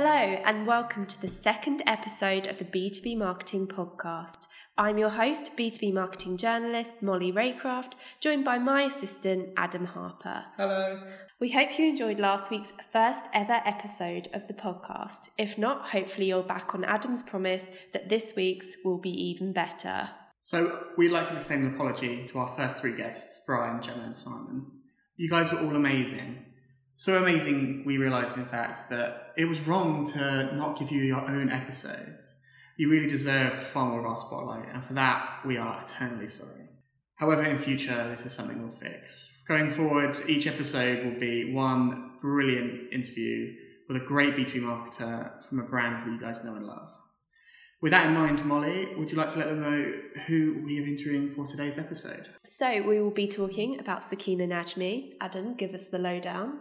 Hello, and welcome to the second episode of the B2B Marketing Podcast. I'm your host, B2B Marketing journalist Molly Raycraft, joined by my assistant, Adam Harper. Hello. We hope you enjoyed last week's first ever episode of the podcast. If not, hopefully you're back on Adam's promise that this week's will be even better. So, we'd like to extend an apology to our first three guests, Brian, Gemma, and Simon. You guys were all amazing. So amazing, we realised, in fact, that it was wrong to not give you your own episodes. You really deserved far more of our spotlight, and for that, we are eternally sorry. However, in future, this is something we'll fix. Going forward, each episode will be one brilliant interview with a great B2B marketer from a brand that you guys know and love. With that in mind, Molly, would you like to let them know who we are interviewing for today's episode? So, we will be talking about Sakina Najmi. Adam, give us the lowdown.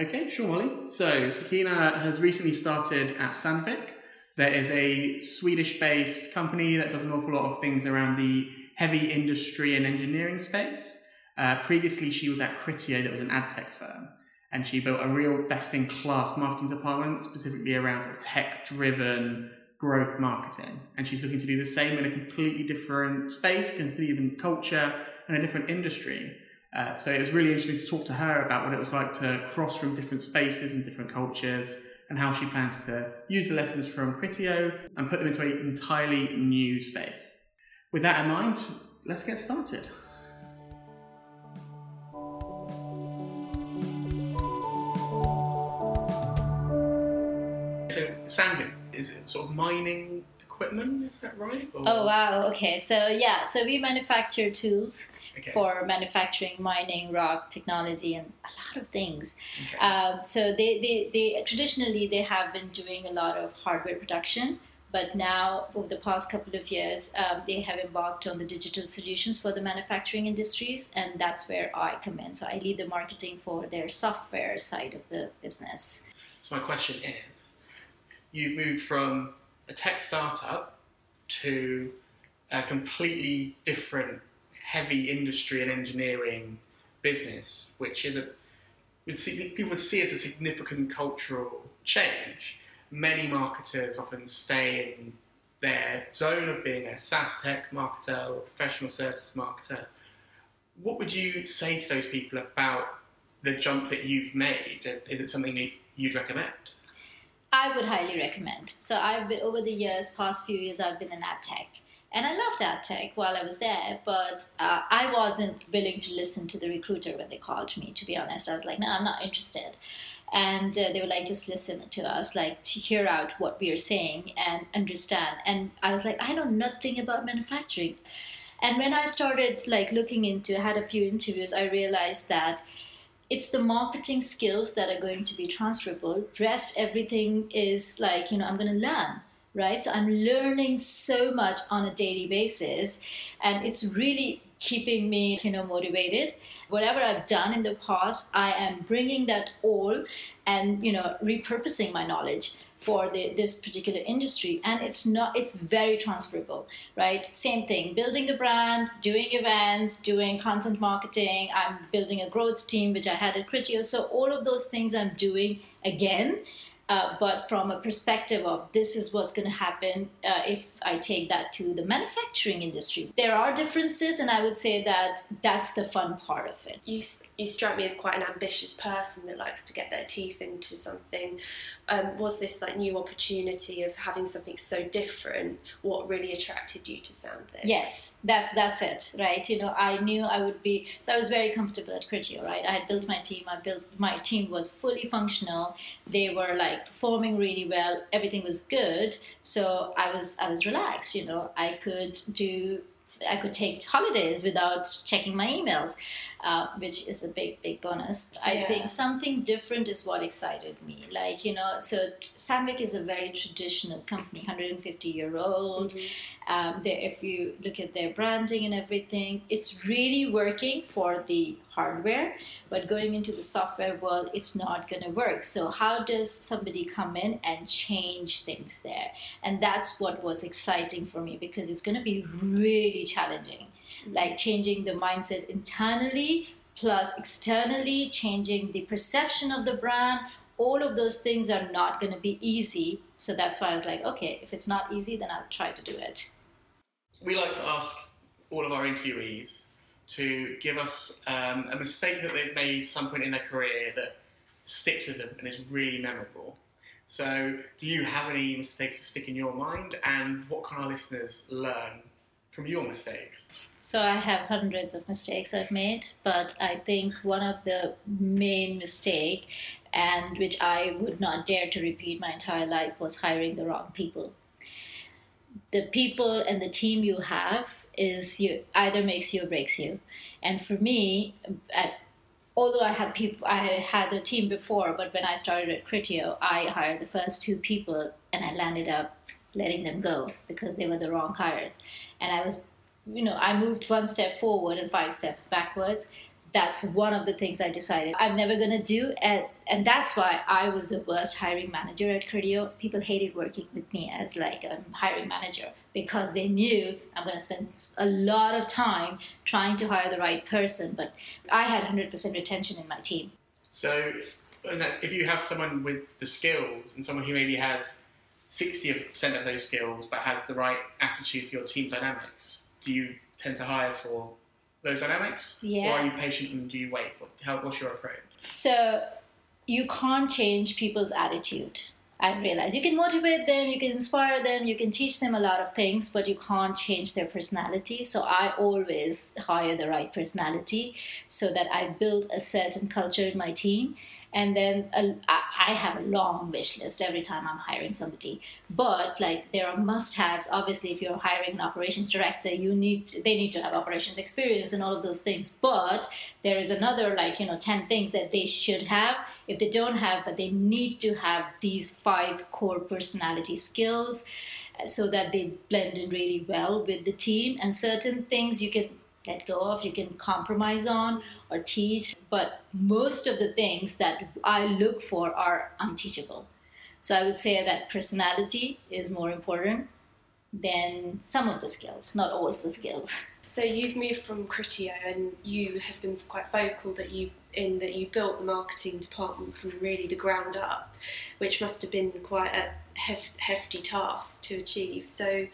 Okay, sure, Molly. So, Sakina has recently started at Sandvik. There is a Swedish based company that does an awful lot of things around the heavy industry and engineering space. Uh, previously, she was at Criteo, that was an ad tech firm, and she built a real best in class marketing department specifically around sort of tech driven growth marketing. And she's looking to do the same in a completely different space, completely different culture, and a different industry. Uh, so it was really interesting to talk to her about what it was like to cross from different spaces and different cultures and how she plans to use the lessons from Criteo and put them into an entirely new space. With that in mind, let's get started. So, Sandvik, is it sort of mining equipment? Is that right? Or? Oh, wow. Okay. So, yeah, so we manufacture tools okay. for manufacturing, mining, rock technology, and a lot of things. Okay. Um, so they, they, they traditionally they have been doing a lot of hardware production, but now over the past couple of years um, they have embarked on the digital solutions for the manufacturing industries, and that's where I come in. So I lead the marketing for their software side of the business. So my question is, you've moved from a tech startup to a completely different heavy industry and engineering business, which is a people would see as a significant cultural change. Many marketers often stay in their zone of being a SaaS tech marketer or professional services marketer. What would you say to those people about the jump that you've made? Is it something you'd recommend? I would highly recommend. So I've been over the years, past few years, I've been in ad tech, and I loved ad tech while I was there, but uh, I wasn't willing to listen to the recruiter when they called me, to be honest. I was like, no, I'm not interested. And uh, they were like, just listen to us, like to hear out what we are saying and understand. And I was like, I know nothing about manufacturing. And when I started like looking into, had a few interviews, I realized that it's the marketing skills that are going to be transferable. Rest, everything is like, you know, I'm going to learn right? So I'm learning so much on a daily basis, and it's really keeping me, you know, motivated. Whatever I've done in the past, I am bringing that all and you know repurposing my knowledge for the, this particular industry and it's not it's very transferable right same thing building the brand doing events doing content marketing i'm building a growth team which i had at criteo so all of those things i'm doing again uh, but from a perspective of this is what's going to happen uh, if I take that to the manufacturing industry. There are differences, and I would say that that's the fun part of it. You, you strike me as quite an ambitious person that likes to get their teeth into something. Um, was this like new opportunity of having something so different what really attracted you to Sandvik? Yes, that's that's it, right? You know, I knew I would be so I was very comfortable at Criteo, right? I had built my team. I built my team was fully functional. They were like like performing really well. Everything was good, so I was I was relaxed. You know, I could do I could take holidays without checking my emails, uh, which is a big, big bonus. Yeah. I think something different is what excited me. Like, you know, so Sandvik is a very traditional company, 150 year old. Mm-hmm. Um, if you look at their branding and everything, it's really working for the hardware, but going into the software world, it's not going to work. So, how does somebody come in and change things there? And that's what was exciting for me because it's going to be really challenging. Like changing the mindset internally plus externally, changing the perception of the brand, all of those things are not going to be easy. So that's why I was like, okay, if it's not easy, then I'll try to do it. We like to ask all of our interviewees to give us um, a mistake that they've made some point in their career that sticks with them and is really memorable. So, do you have any mistakes that stick in your mind, and what can our listeners learn from your mistakes? So, I have hundreds of mistakes I've made, but I think one of the main mistake, and which I would not dare to repeat my entire life, was hiring the wrong people. The people and the team you have is you either makes you or breaks you. And for me, I've although I had people, I had a team before, but when I started at Criteo, I hired the first two people, and I landed up letting them go because they were the wrong hires, and I was, you know, I moved one step forward and five steps backwards, that's one of the things I decided I'm never going to do. And, and that's why I was the worst hiring manager at Criteo. People hated working with me as like a hiring manager because they knew I'm going to spend a lot of time trying to hire the right person. But I had 100% retention in my team. So if you have someone with the skills and someone who maybe has 60% of those skills but has the right attitude for your team dynamics, do you tend to hire for those dynamics? Yeah. Or are you patient and do you wait? What, how, what's your approach? So you can't change people's attitude. I realize you can motivate them, you can inspire them, you can teach them a lot of things, but you can't change their personality. So I always hire the right personality so that I build a certain culture in my team and then uh, I have a long wish list every time I'm hiring somebody. But like there are must-haves. Obviously, if you're hiring an operations director, you need to, they need to have operations experience and all of those things. But there is another like you know ten things that they should have if they don't have, but they need to have these five core personality skills uh, so that they blend in really well with the team. And certain things you can let go of, you can compromise on or teach. But most of the things that I look for are unteachable. So I would say that personality is more important than some of the skills, not all the skills. So you've moved from Criteo and you have been quite vocal that you in that you built the marketing department from really the ground up, which must have been quite a hef- hefty task to achieve. So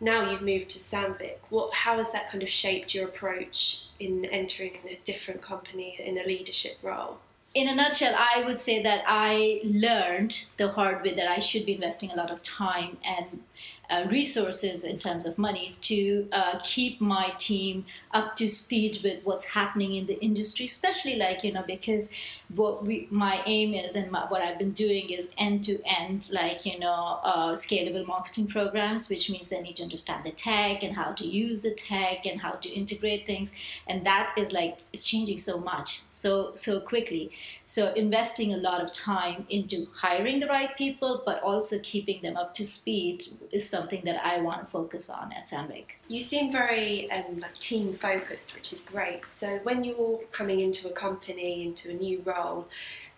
now you've moved to Sandvik. What, how has that kind of shaped your approach in entering a different company in a leadership role? In a nutshell, I would say that I learned the hard way that I should be investing a lot of time and uh, resources in terms of money to uh, keep my team up to speed with what's happening in the industry, especially like you know because what we my aim is and my, what I've been doing is end to end like you know uh, scalable marketing programs, which means they need to understand the tech and how to use the tech and how to integrate things, and that is like it's changing so much so so quickly. So investing a lot of time into hiring the right people, but also keeping them up to speed is something that I want to focus on at Sandvik. You seem very um, team focused, which is great. So when you're coming into a company, into a new role,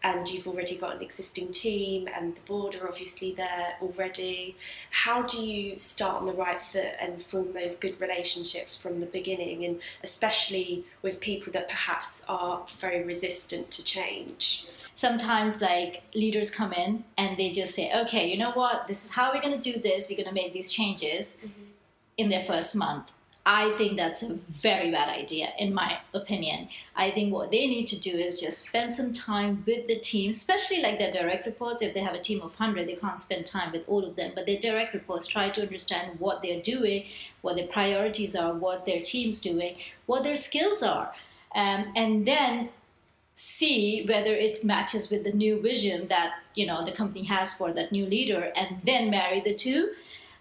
and you've already got an existing team and the board are obviously there already. How do you start on the right foot and form those good relationships from the beginning, and especially with people that perhaps are very resistant to change? sometimes like leaders come in and they just say okay you know what this is how we're going to do this we're going to make these changes mm-hmm. in their first month I think that's a very bad idea, in my opinion. I think what they need to do is just spend some time with the team, especially like their direct reports. If they have a team of 100, they can't spend time with all of them, but their direct reports try to understand what they're doing, what their priorities are, what their team's doing, what their skills are. Um, and then see whether it matches with the new vision that you know the company has for that new leader and then marry the two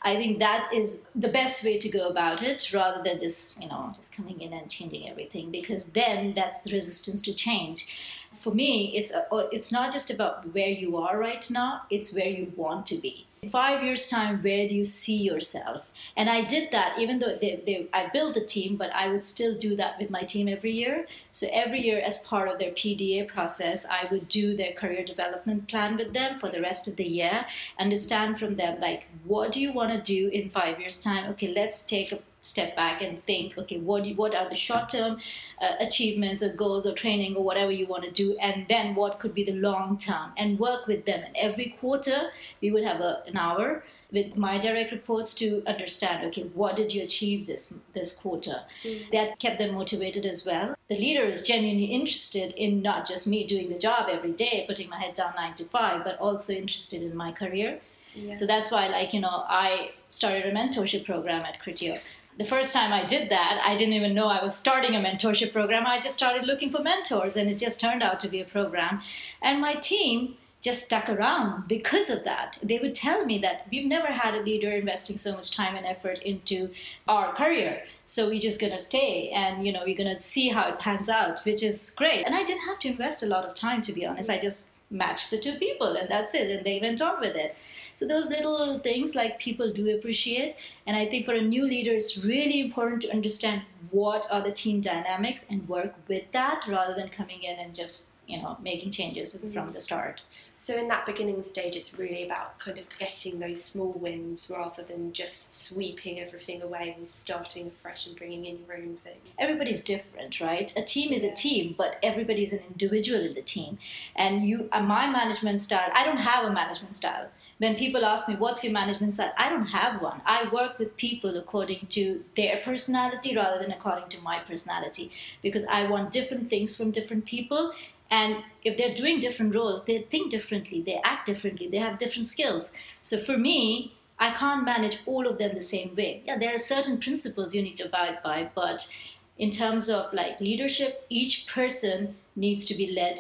I think that is the best way to go about it rather than just, you know, just coming in and changing everything because then that's the resistance to change. For me, it's a, it's not just about where you are right now, it's where you want to be. Five years time where do you see yourself? And i did that even though they, they, i built the team but i would still do that with my team every year. So every year as part of their pda process i would do their career development plan with them for the rest of the year understand from them like what do you want to do in five years time? Okay let's take a step back and think okay what what are the short term uh, achievements or goals or training or whatever you want to do and then what could be the long term and work with them. And every quarter we would have a, an hour with my direct reports to understand okay what did you achieve this this quarter? Mm. that kept them motivated as well. The leader is genuinely interested in not just me doing the job every day putting my head down 9 to 5 but also interested in my career. Yeah. so that's why like you know i started a mentorship program at criteo the first time I did that, I didn't even know I was starting a mentorship program. I just started looking for mentors, and it just turned out to be a program. And my team just stuck around because of that. They would tell me that we've never had a leader investing so much time and effort into our career. So we're just gonna stay and you know, we're gonna see how it pans out, which is great. And I didn't have to invest a lot of time to be honest. I just matched the two people and that's it. And they went on with it. So those little things like people do appreciate. And I think for a new leader, it's really important to understand what are the team dynamics and work with that rather than coming in and just you know making changes mm-hmm. from the start. So in that beginning stage it's really about kind of getting those small wins rather than just sweeping everything away and starting fresh and bringing in your own thing. Everybody's different right? A team is yeah. a team but everybody's an individual in the team. And you uh, my management style i don't have a management style. When people ask me what's your management style? I don't have one. I work with people according to their personality rather than according to my personality. Because i want different things from different people and if they're doing different roles, they think differently, they act differently, they have different skills. So for me, I can't manage all of them the same way. Yeah, there are certain principles you need to abide by, but in terms of like leadership, each person needs to be led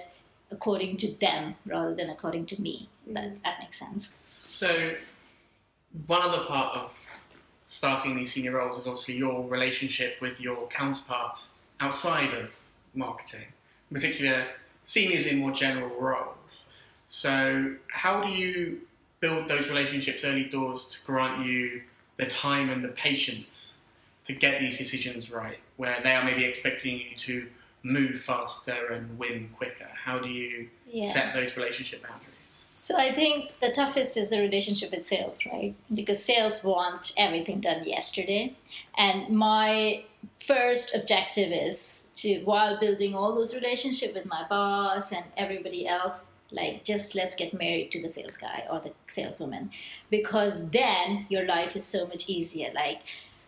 according to them rather than according to me. That, mm-hmm. that makes sense. So, one other part of starting these senior roles is obviously your relationship with your counterparts outside of marketing, in particular seniors in more general roles. So, how do you build those relationships early doors to grant you the time and the patience to get these decisions right, where they are maybe expecting you to move faster and win quicker? How do you yeah. set those relationship boundaries? So I think the toughest is the relationship with sales, right? Because sales want everything done yesterday. And my first objective is to while building all those relationships with my boss and everybody else like just let's get married to the sales guy or the saleswoman because then your life is so much easier like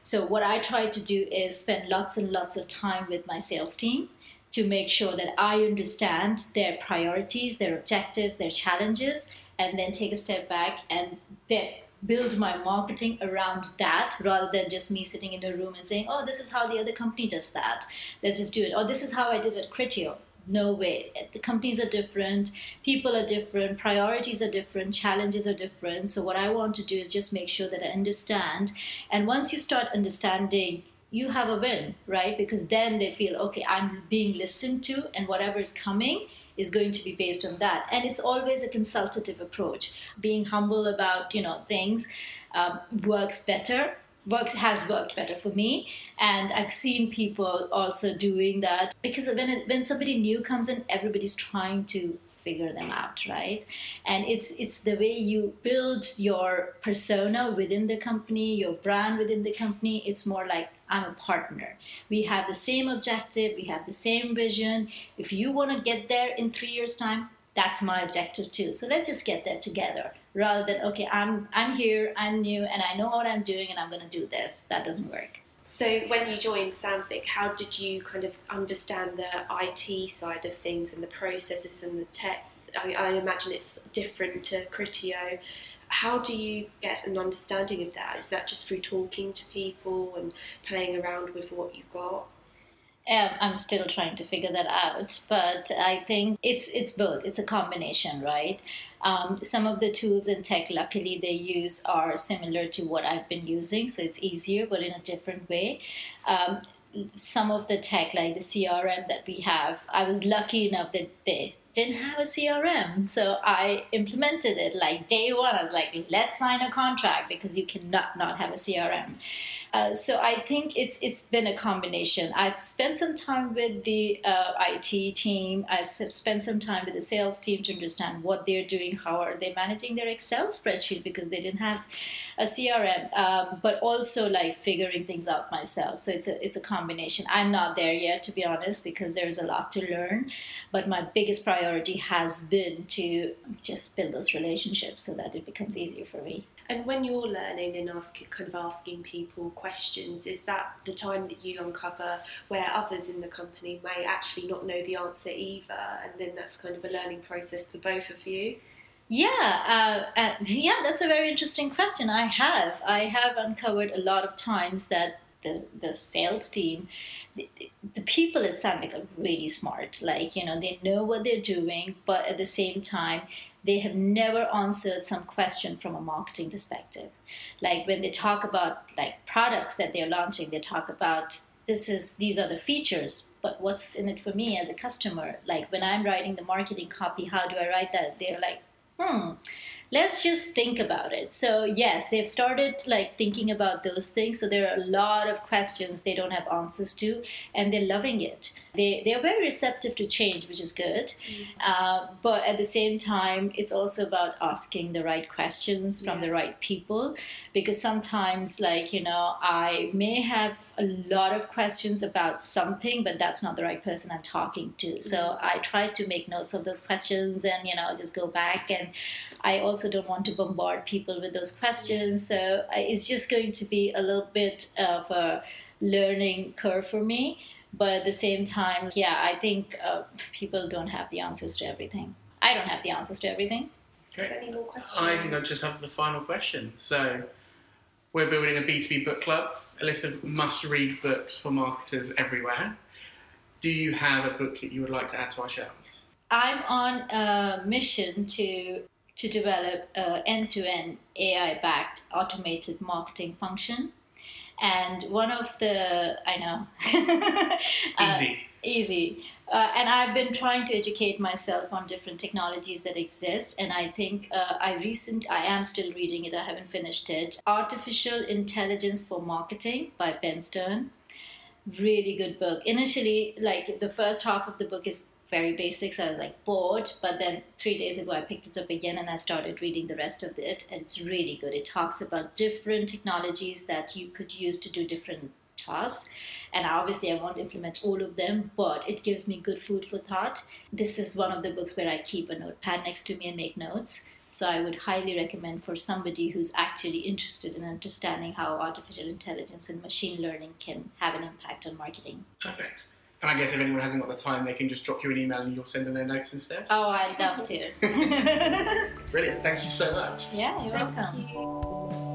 so what i try to do is spend lots and lots of time with my sales team to make sure that i understand their priorities their objectives their challenges and then take a step back and then build my marketing around that rather than just me sitting in a room and saying, oh, this is how the other company does that. Let's just do it. Or this is how I did at Criteo. No way. The companies are different, people are different, priorities are different, challenges are different. So, what I want to do is just make sure that I understand. And once you start understanding, you have a win, right? Because then they feel, okay, I'm being listened to, and whatever is coming is going to be based on that. And it's always a consultative approach. Being humble about you know things um, works better works has worked better for me. And i've seen people also doing that because when it, when somebody new comes in everybody's trying to figure them out right? And it's it's the way you build your persona within the company your brand within the company. It's more like i'm a partner. We have the same objective we have the same vision. If you want to get there in 3 years time that's my objective too. So let's just get there together rather than okay i'm i'm here i'm new and i know what i'm doing and i'm going to do this. That doesn't work. So when you joined Sandvik, how did you kind of understand the IT side of things and the processes and the tech? I, I imagine it's different to Criteo. How do you get an understanding of that? Is that just through talking to people and playing around with what you've got? Um, I'm still trying to figure that out, but I think it's it's both. It's a combination, right? Um, some of the tools in tech, luckily, they use are similar to what I've been using, so it's easier, but in a different way. Um, some of the tech, like the CRM that we have, I was lucky enough that they didn't have a CRM. So I implemented it like day one. I was like, let's sign a contract because you cannot not have a CRM. Uh, so I think it's it's been a combination. I've spent some time with the uh, IT team. I've spent some time with the sales team to understand what they're doing, how are they managing their Excel spreadsheet because they didn't have a CRM, um, but also like figuring things out myself. So it's a it's a combination. I'm not there yet, to be honest, because there's a lot to learn. But my biggest priority has been to just build those relationships so that it becomes easier for me. And when you're learning and asking, kind of asking people questions, is that the time that you uncover where others in the company may actually not know the answer either, and then that's kind of a learning process for both of you? Yeah, uh, uh, yeah, that's a very interesting question. I have, I have uncovered a lot of times that the the sales team, the, the people at Sandvik are really smart. Like you know, they know what they're doing, but at the same time, they have never answered some question from a marketing perspective. Like when they talk about like products that they're launching, they talk about this is these are the features, but what's in it for me as a customer? Like when I'm writing the marketing copy, how do I write that? They're like, hmm, let's just think about it. So yes, they've started like thinking about those things. So there are a lot of questions they don't have answers to, and they're loving it. They they are very receptive to change, which is good. Mm-hmm. Uh, but at the same time, it's also about asking the right questions from yeah. the right people, because sometimes, like you know, I may have a lot of questions about something, but that's not the right person I'm talking to. So mm-hmm. I try to make notes of those questions, and you know, just go back and I also don't want to bombard people with those questions. So it's just going to be a little bit of a learning curve for me. But at the same time, yeah, I think uh, people don't have the answers to everything. I don't have the answers to everything. Great. Any more questions? I think I just have the final question. So, we're building a B2B book club, a list of must read books for marketers everywhere. Do you have a book that you would like to add to our shelves? I'm on a mission to to develop an end-to-end AI-backed automated marketing function. And one of the I know uh, easy easy. Uh, and I've been trying to educate myself on different technologies that exist. And I think uh, I recent I am still reading it. I haven't finished it. Artificial Intelligence for Marketing by Ben Stern. Really good book. Initially, like the first half of the book is very basics. I was like bored, but then three days ago I picked it up again and I started reading the rest of it, and it's really good. It talks about different technologies that you could use to do different tasks, and obviously I won't implement all of them, but it gives me good food for thought. This is one of the books where I keep a notepad next to me and make notes. So I would highly recommend for somebody who's actually interested in understanding how artificial intelligence and machine learning can have an impact on marketing. Perfect. And I guess if anyone hasn't got the time, they can just drop you an email and you'll send them their notes instead. Oh, I'd love to. Brilliant. Thank you so much. Yeah, you're Thank welcome. You.